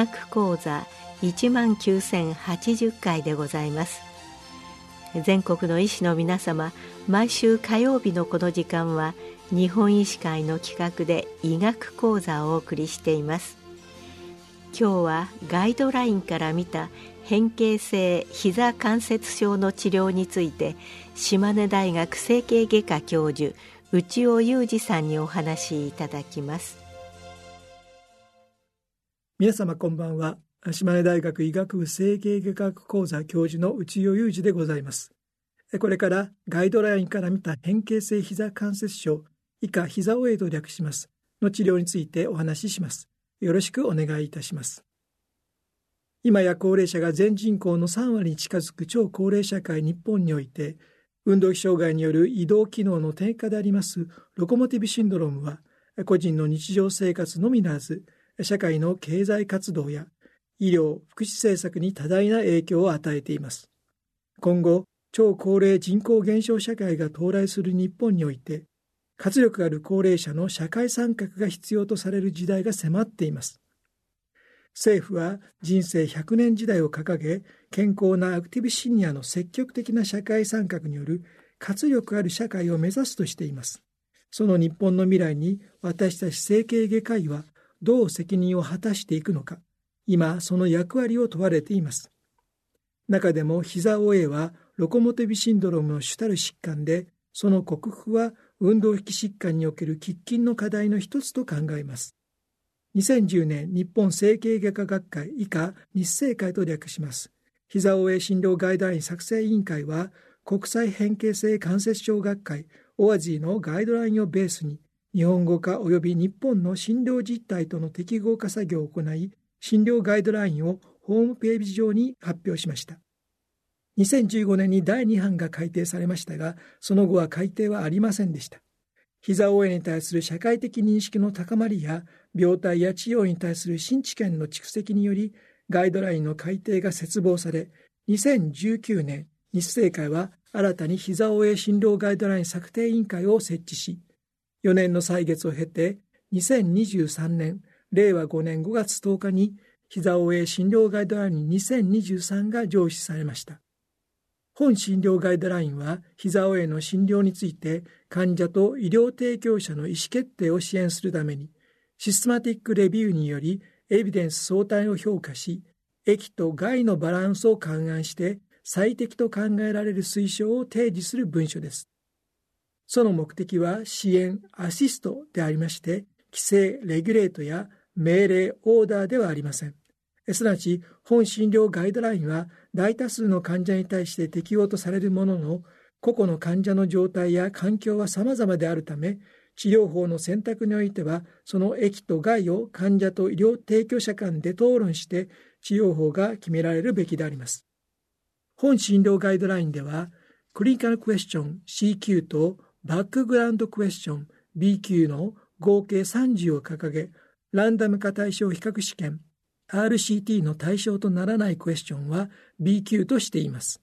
医学講座1万9080回でございます。全国の医師の皆様毎週火曜日のこの時間は日本医師会の企画で医学講座をお送りしています。今日はガイドラインから見た変形性膝関節症の治療について島根大学整形外科教授内尾裕二さんにお話しいただきます。皆様こんばんは。島根大学医学部整形外科学講座教授の内尾裕二でございます。これからガイドラインから見た変形性膝関節症以下膝オエイと略します。の治療についてお話しします。よろしくお願いいたします。今や高齢者が全人口の3割に近づく超高齢社会日本において運動器障害による移動機能の低下でありますロコモティブシンドロームは個人の日常生活のみならず社会の経済活動や医療福祉政策に多大な影響を与えています。今後超高齢人口減少社会が到来する日本において活力ある高齢者の社会参画が必要とされる時代が迫っています。政府は人生100年時代を掲げ健康なアクティブシニアの積極的な社会参画による活力ある社会を目指すとしています。その日本の未来に私たち整形外科医はどう責任を果たしていくのか。今その役割を問われています。中でも膝 OA はロコモティブシンドロームの主たる疾患でその克服は運動器疾患における喫緊の課題の一つと考えます。2010年日本整形外科学会以下日生会と略します。膝 OA 診療ガイドライン作成委員会は国際変形性関節症学会オアジーのガイドラインをベースに日本語化及び日本の診療実態との適合化作業を行い診療ガイドラインをホームページ上に発表しました。2015年に第2版が改定されましたがその後は改定はありませんでした。膝応援に対する社会的認識の高まりや病態や治療に対する新知見の蓄積によりガイドラインの改定が切望され2019年日生会は新たに膝応援診療ガイドライン策定委員会を設置し4年の歳月を経て2023年令和5年5月10日に膝応援診療ガイドライン2023が上司されました本診療ガイドラインは膝応援の診療について患者と医療提供者の意思決定を支援するためにシステマティックレビューによりエビデンス相対を評価し液と害のバランスを勘案して最適と考えられる推奨を提示する文書です。その目的は支援、アシストでありまして、規制、レギュレートや命令、オーダーではありません。すなわち、本診療ガイドラインは大多数の患者に対して適用とされるものの、個々の患者の状態や環境は様々であるため、治療法の選択においてはその益と害を患者と医療提供者間で討論して治療法が決められるべきであります本診療ガイドラインではクリニカルクエスチョン CQ とバックグラウンドクエスチョン BQ の合計30を掲げランダム化対象比較試験 RCT の対象とならないクエスチョンは BQ としています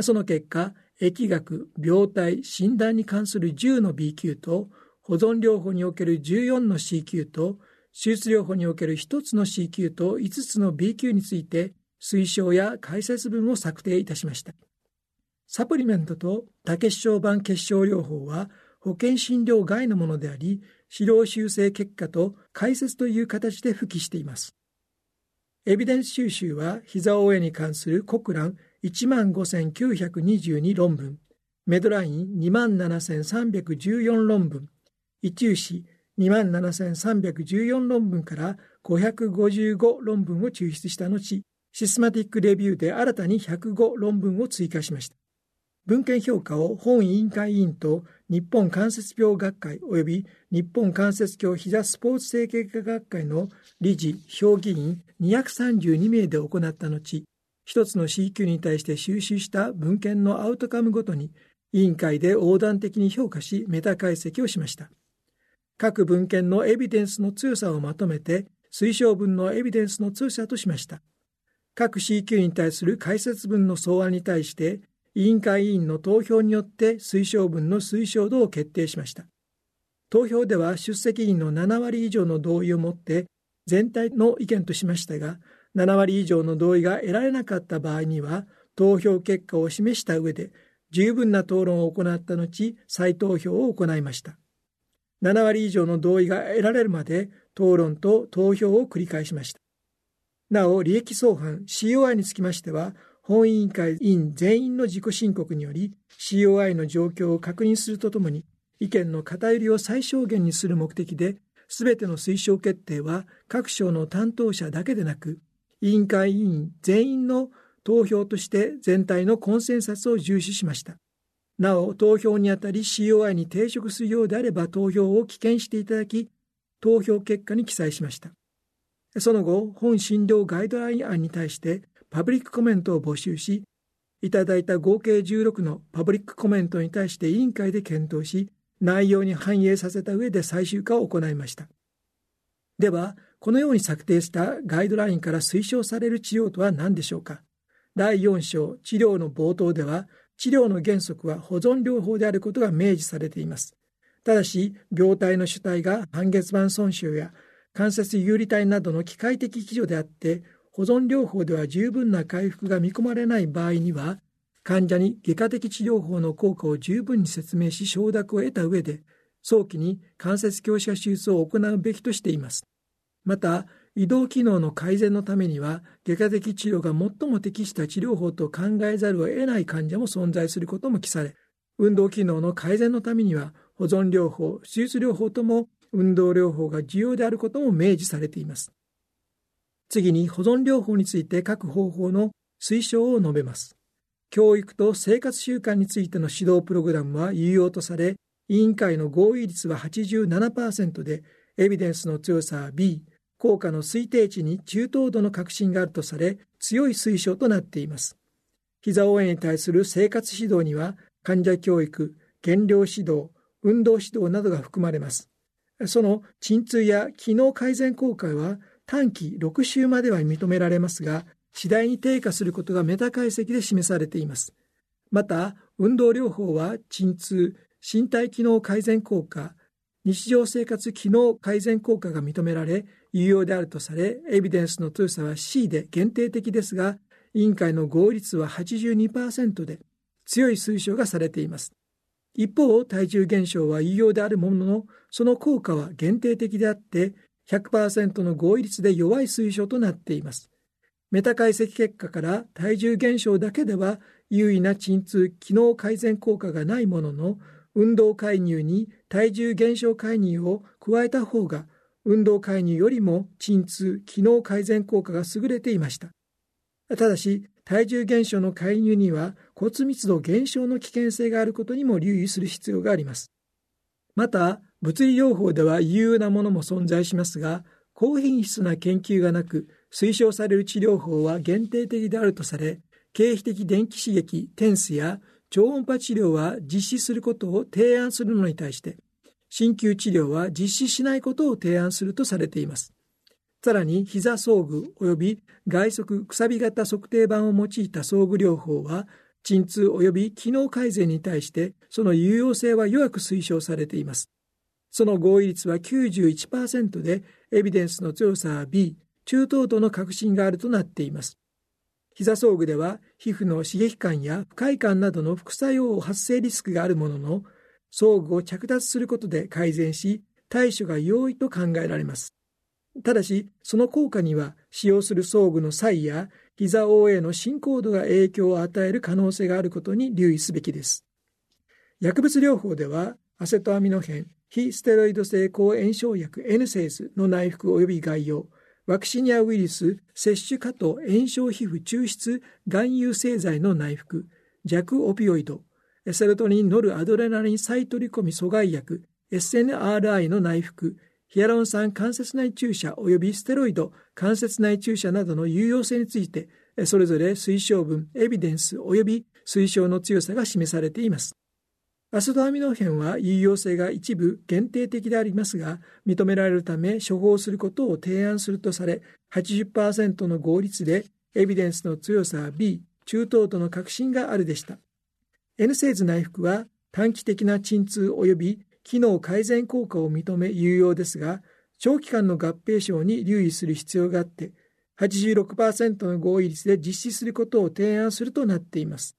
その結果疫学、病態、診断に関する10の BQ と保存療法における14の C 級と手術療法における1つの C 級と5つの B 級について推奨や解説文を策定いたしました。サプリメントと多血小板血小療法は保険診療外のものであり、治療修正結果と解説という形で付記しています。エビデンス収集は膝応援に関するコクラン15,922論文、メドライン27,314論文、一中史27,314論文から555論文を抽出した後、システマティックレビューで新たに105論文を追加しました。文献評価を本委員会委員と日本関節病学会及び日本関節鏡膝スポーツ整形科学会の理事、評議員232名で行った後、一つの C 級に対して収集した文献のアウトカムごとに委員会で横断的に評価しメタ解析をしました。各文献のエビデンスの強さをまとめて推奨文のエビデンスの強さとしました。各 CQ に対する解説文の草案に対して委員会委員の投票によって推奨文の推奨度を決定しました。投票では出席員の7割以上の同意をもって全体の意見としましたが7割以上の同意が得られなかった場合には投票結果を示した上で十分な討論を行った後再投票を行いました7割以上の同意が得られるまで討論と投票を繰り返しましたなお利益相反 COI につきましては本委員会委員全員の自己申告により COI の状況を確認するとともに意見の偏りを最小限にする目的で全ての推奨決定は各省の担当者だけでなく委員会委員全員の投票として全体のコンセンサスを重視しました。なお投票にあたり COI に抵触するようであれば投票を棄権していただき投票結果に記載しました。その後本診療ガイドライン案に対してパブリックコメントを募集しいただいた合計16のパブリックコメントに対して委員会で検討し内容に反映させた上で最終化を行いました。ではこのように策定したガイドラインから推奨される治療とは何でしょうか？第4章治療の冒頭では治療の原則は保存療法であることが明示されています。ただし病態の主体が半月板損傷や関節有利体などの機械的基準であって保存療法では十分な回復が見込まれない場合には患者に外科的治療法の効果を十分に説明し承諾を得た上で早期に関節強化手術を行うべきとしています。また移動機能の改善のためには外科的治療が最も適した治療法と考えざるを得ない患者も存在することも記され運動機能の改善のためには保存療法手術療法とも運動療法が重要であることも明示されています。次に保存療法について各方法の推奨を述べます教育と生活習慣についての指導プログラムは有用とされ、委員会の合意率は87%で、エビデンスの強さは B、効果の推定値に中等度の確信があるとされ、強い推奨となっています。膝応援に対する生活指導には、患者教育、減量指導、運動指導などが含まれます。その鎮痛や機能改善効果は短期6週までは認められますが、次第に低下することがメタ解析で示されています。また、運動療法は鎮痛、身体機能改善効果、日常生活機能改善効果が認められ、有用であるとされ、エビデンスの強さは C で限定的ですが、委員会の合率は82%で強い推奨がされています。一方、体重減少は有用であるものの、その効果は限定的であって、100%の合意率で弱い推奨となっています。メタ解析結果から体重減少だけでは優位な鎮痛機能改善効果がないものの運動介入に体重減少介入を加えた方が運動介入よりも鎮痛機能改善効果が優れていましたただし体重減少の介入には骨密度減少の危険性があることにも留意する必要がありますまた物理療法では有用なものも存在しますが高品質な研究がなく推奨される治療法は限定的であるとされ、経皮的電気刺激、テンスや超音波治療は実施することを提案するのに対して、鍼灸治療は実施しないことを提案するとされています。さらに、膝装具及び外側くさび型測定板を用いた装具療法は、鎮痛及び機能改善に対してその有用性は弱く推奨されています。その合意率は91%で、エビデンスの強さは B、中等度の確信があるとなっています。膝装具では皮膚の刺激感や不快感などの副作用発生リスクがあるものの、装具を着脱することで改善し、対処が容易と考えられます。ただし、その効果には使用する装具の際や膝 OA の進行度が影響を与える可能性があることに留意すべきです。薬物療法では、アセトアミノフェン、非ステロイド性抗炎症薬 N セースの内服及び概要、ワクシニアウイルス摂取過と炎症皮膚抽出含有製剤の内服弱オピオイドエセロトニンノルアドレナリン再取り込み阻害薬 SNRI の内服ヒアロン酸関節内注射及びステロイド関節内注射などの有用性についてそれぞれ推奨文エビデンス及び推奨の強さが示されていますアセトアミノフェンは有用性が一部限定的でありますが、認められるため処方することを提案するとされ、80%の合率でエビデンスの強さは B、中等度の確信があるでした。N セーズ内服は短期的な鎮痛及び機能改善効果を認め有用ですが、長期間の合併症に留意する必要があって、86%の合意率で実施することを提案するとなっています。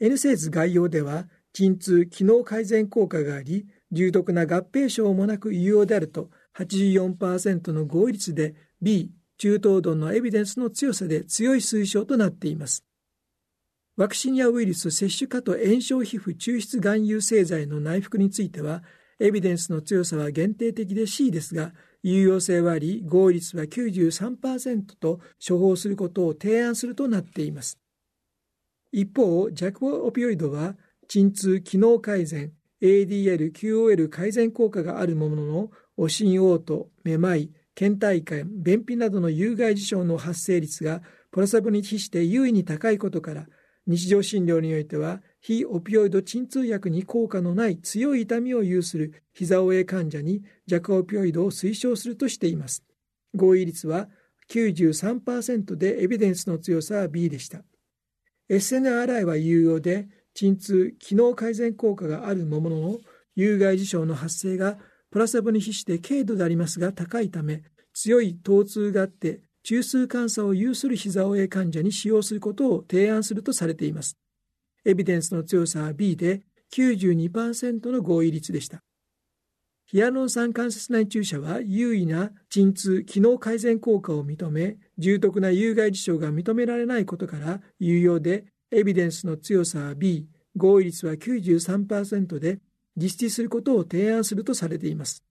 N セーズ概要では、鎮痛、機能改善効果があり、重篤な合併症もなく有用であると84%の合意率で B、中等度のエビデンスの強さで強い推奨となっています。ワクチンやウイルス接種化と炎症皮膚抽出含有製剤の内服については、エビデンスの強さは限定的で C ですが、有用性はあり、合意率は93%と処方することを提案するとなっています。一方、弱オピオイドは、鎮痛、機能改善、ADL、QOL 改善効果があるものの、おしん嘔吐、めまい、倦怠感、便秘などの有害事象の発生率がプラサボに比して優位に高いことから、日常診療においては、非オピオイド鎮痛薬に効果のない強い痛みを有する膝応え患者に弱オピオイドを推奨するとしています。合意率は93%でエビデンスの強さは B でした。SNRI は有用で、鎮痛、機能改善効果があるものの、有害事象の発生がプラセボに比して軽度でありますが高いため、強い疼痛があって中枢感作を有する膝応え患者に使用することを提案するとされています。エビデンスの強さは B で92%の合意率でした。ヒアルロン酸関節内注射は優位な鎮痛、機能改善効果を認め、重篤な有害事象が認められないことから有用で、エビデンスの強さは B、合意率は93%で、実施することを提案するとされています。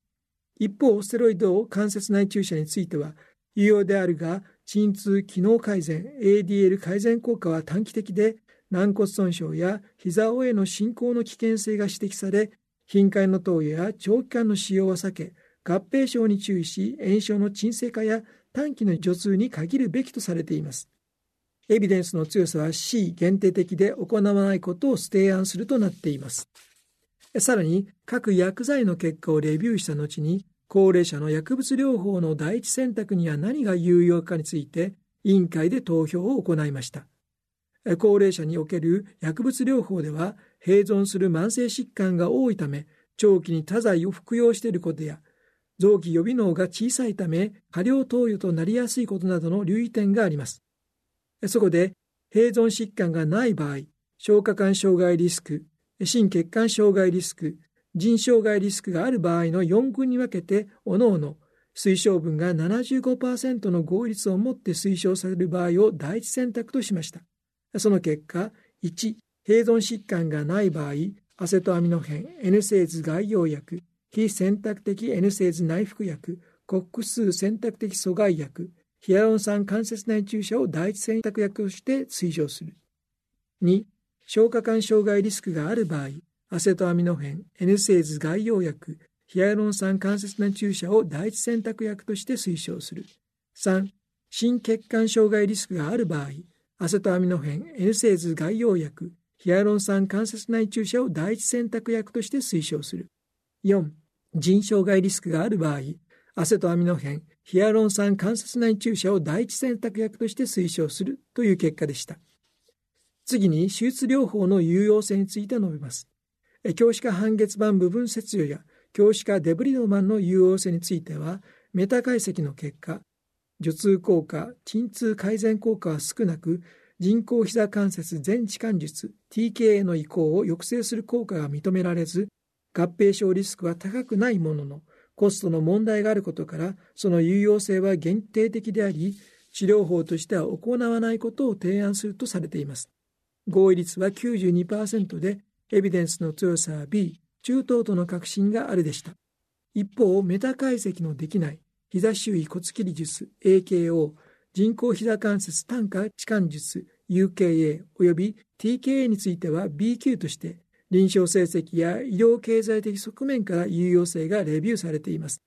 一方、ステロイドを関節内注射については、有用であるが、鎮痛、機能改善、ADL 改善効果は短期的で、軟骨損傷や膝尾への進行の危険性が指摘され、頻回の投与や長期間の使用は避け、合併症に注意し、炎症の鎮静化や短期の除痛に限るべきとされています。エビデンスの強さは C 限定的で行わないことを提案するとなっています。さらに、各薬剤の結果をレビューした後に、高齢者の薬物療法の第一選択には何が有用かについて、委員会で投票を行いました。高齢者における薬物療法では、併存する慢性疾患が多いため、長期に多剤を服用していることや、臓器予備能が小さいため、過量投与となりやすいことなどの留意点があります。そこで、併存疾患がない場合、消化管障害リスク、心血管障害リスク、腎障害リスクがある場合の4群に分けて、おのおの推奨分が75%の合率をもって推奨される場合を第一選択としました。その結果、1、併存疾患がない場合、アセトアミノフェン、N セーズ外用薬、非選択的 N セーズ内服薬、コック数選択的阻害薬、ヒアロン酸関節内注射を第一選択薬として推奨する。2、消化管障害リスクがある場合、アセトアミノフェン、N セーズ外用薬、ヒアロン酸関節内注射を第一選択薬として推奨する。3、心血管障害リスクがある場合、アセトアミノフェン、N セーズ外用薬、ヒアロン酸関節内注射を第一選択薬として推奨する。4、腎障害リスクがある場合、アセトアミノフェン、ヒアロン酸関節内注射を第一選択薬として推奨するという結果でした。次に手術療法の有用性について述べます。教師化半月板部分切除や教師化デブリドマンの有用性については、メタ解析の結果、除痛効果、鎮痛改善効果は少なく、人工膝関節全置換術 TKA の移行を抑制する効果が認められず、合併症リスクは高くないものの、コストの問題があることから、その有用性は限定的であり、治療法としては行わないことを提案するとされています。合意率は92%で、エビデンスの強さは B、中等度の確信があるでした。一方、メタ解析のできない膝周囲骨切り術 AKO、人工膝関節単価置換術 UKA 及び TKA については B 級として臨床成績や医療経済的側面から有用性がレビューされています。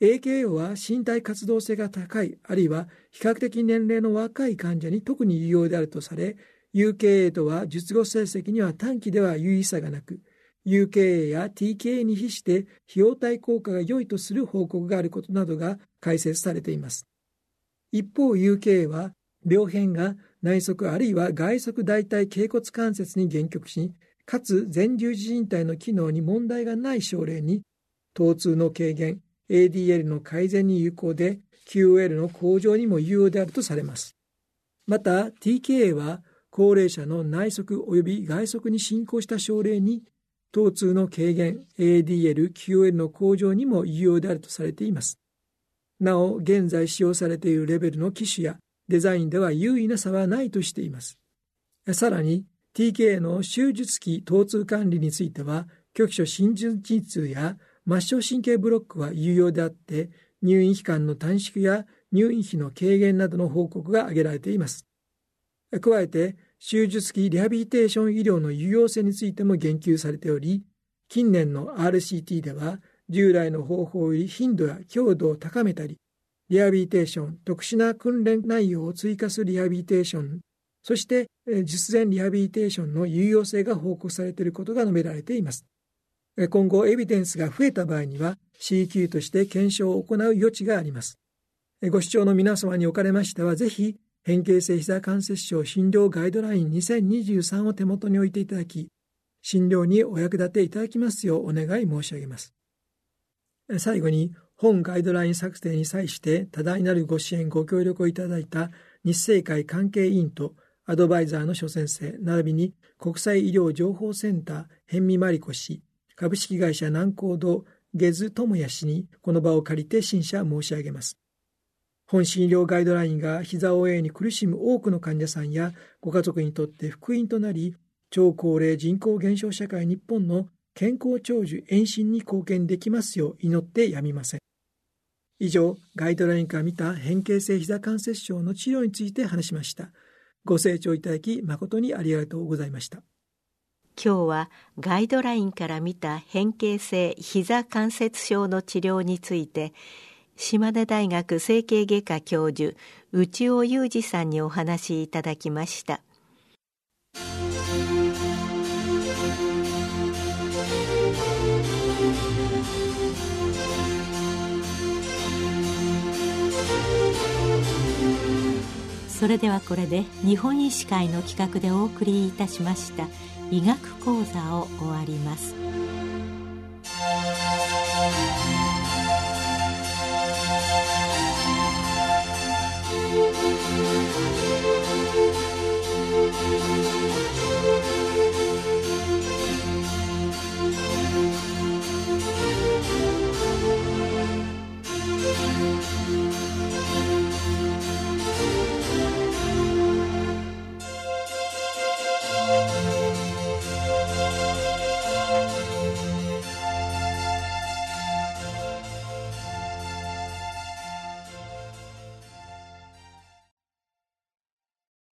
AKO は身体活動性が高い、あるいは比較的年齢の若い患者に特に有用であるとされ、UKA とは術後成績には短期では有意差がなく、UKA や TKA に比して費用対効果が良いとする報告があることなどが解説されています。一方 UKA は病変が内側あるいは外側大腿頸骨関節に限局し、かつ前十字靭帯の機能に問題がない症例に、疼痛の軽減、ADL の改善に有効で QOL の向上にも有用であるとされます。また TKA は高齢者の内側及び外側に進行した症例に疼痛の軽減 ADL、QOL の向上にも有用であるとされています。なお、現在使用されているレベルの機種やデザインでは優位な差はないとしています。さらに、TKA の手術期疼痛管理については、局所心陣痛や末梢神経ブロックは有用であって、入院期間の短縮や入院費の軽減などの報告が挙げられています。加えて、手術期リハビリテーション医療の有用性についても言及されており、近年の RCT では、従来の方法より頻度や強度を高めたり、リハビリテーション、特殊な訓練内容を追加するリハビリテーション、そして実践リハビリテーションの有用性が報告されていることが述べられています。今後エビデンスが増えた場合には CQ として検証を行う余地があります。ご視聴の皆様におかれましては、ぜひ変形性膝関節症診療ガイドライン2023を手元に置いていただき、診療にお役立ていただきますようお願い申し上げます。最後に、本ガイドライン作成に際して多大なるご支援ご協力をいただいた日生会関係委員とアドバイザーの諸先生、並びに国際医療情報センター、辺見真理子氏、株式会社南高堂、下津智也氏にこの場を借りて審査申し上げます。本診療ガイドラインが膝 OA に苦しむ多くの患者さんやご家族にとって福音となり、超高齢人口減少社会日本の健康長寿延伸に貢献できますよう祈ってやみません。以上、ガイドラインから見た変形性膝関節症の治療について話しました。ご清聴いただき誠にありがとうございました。今日はガイドラインから見た変形性膝関節症の治療について島根大学整形外科教授内尾裕二さんにお話しいただきました。それではこれで日本医師会の企画でお送りいたしました医学講座を終わります。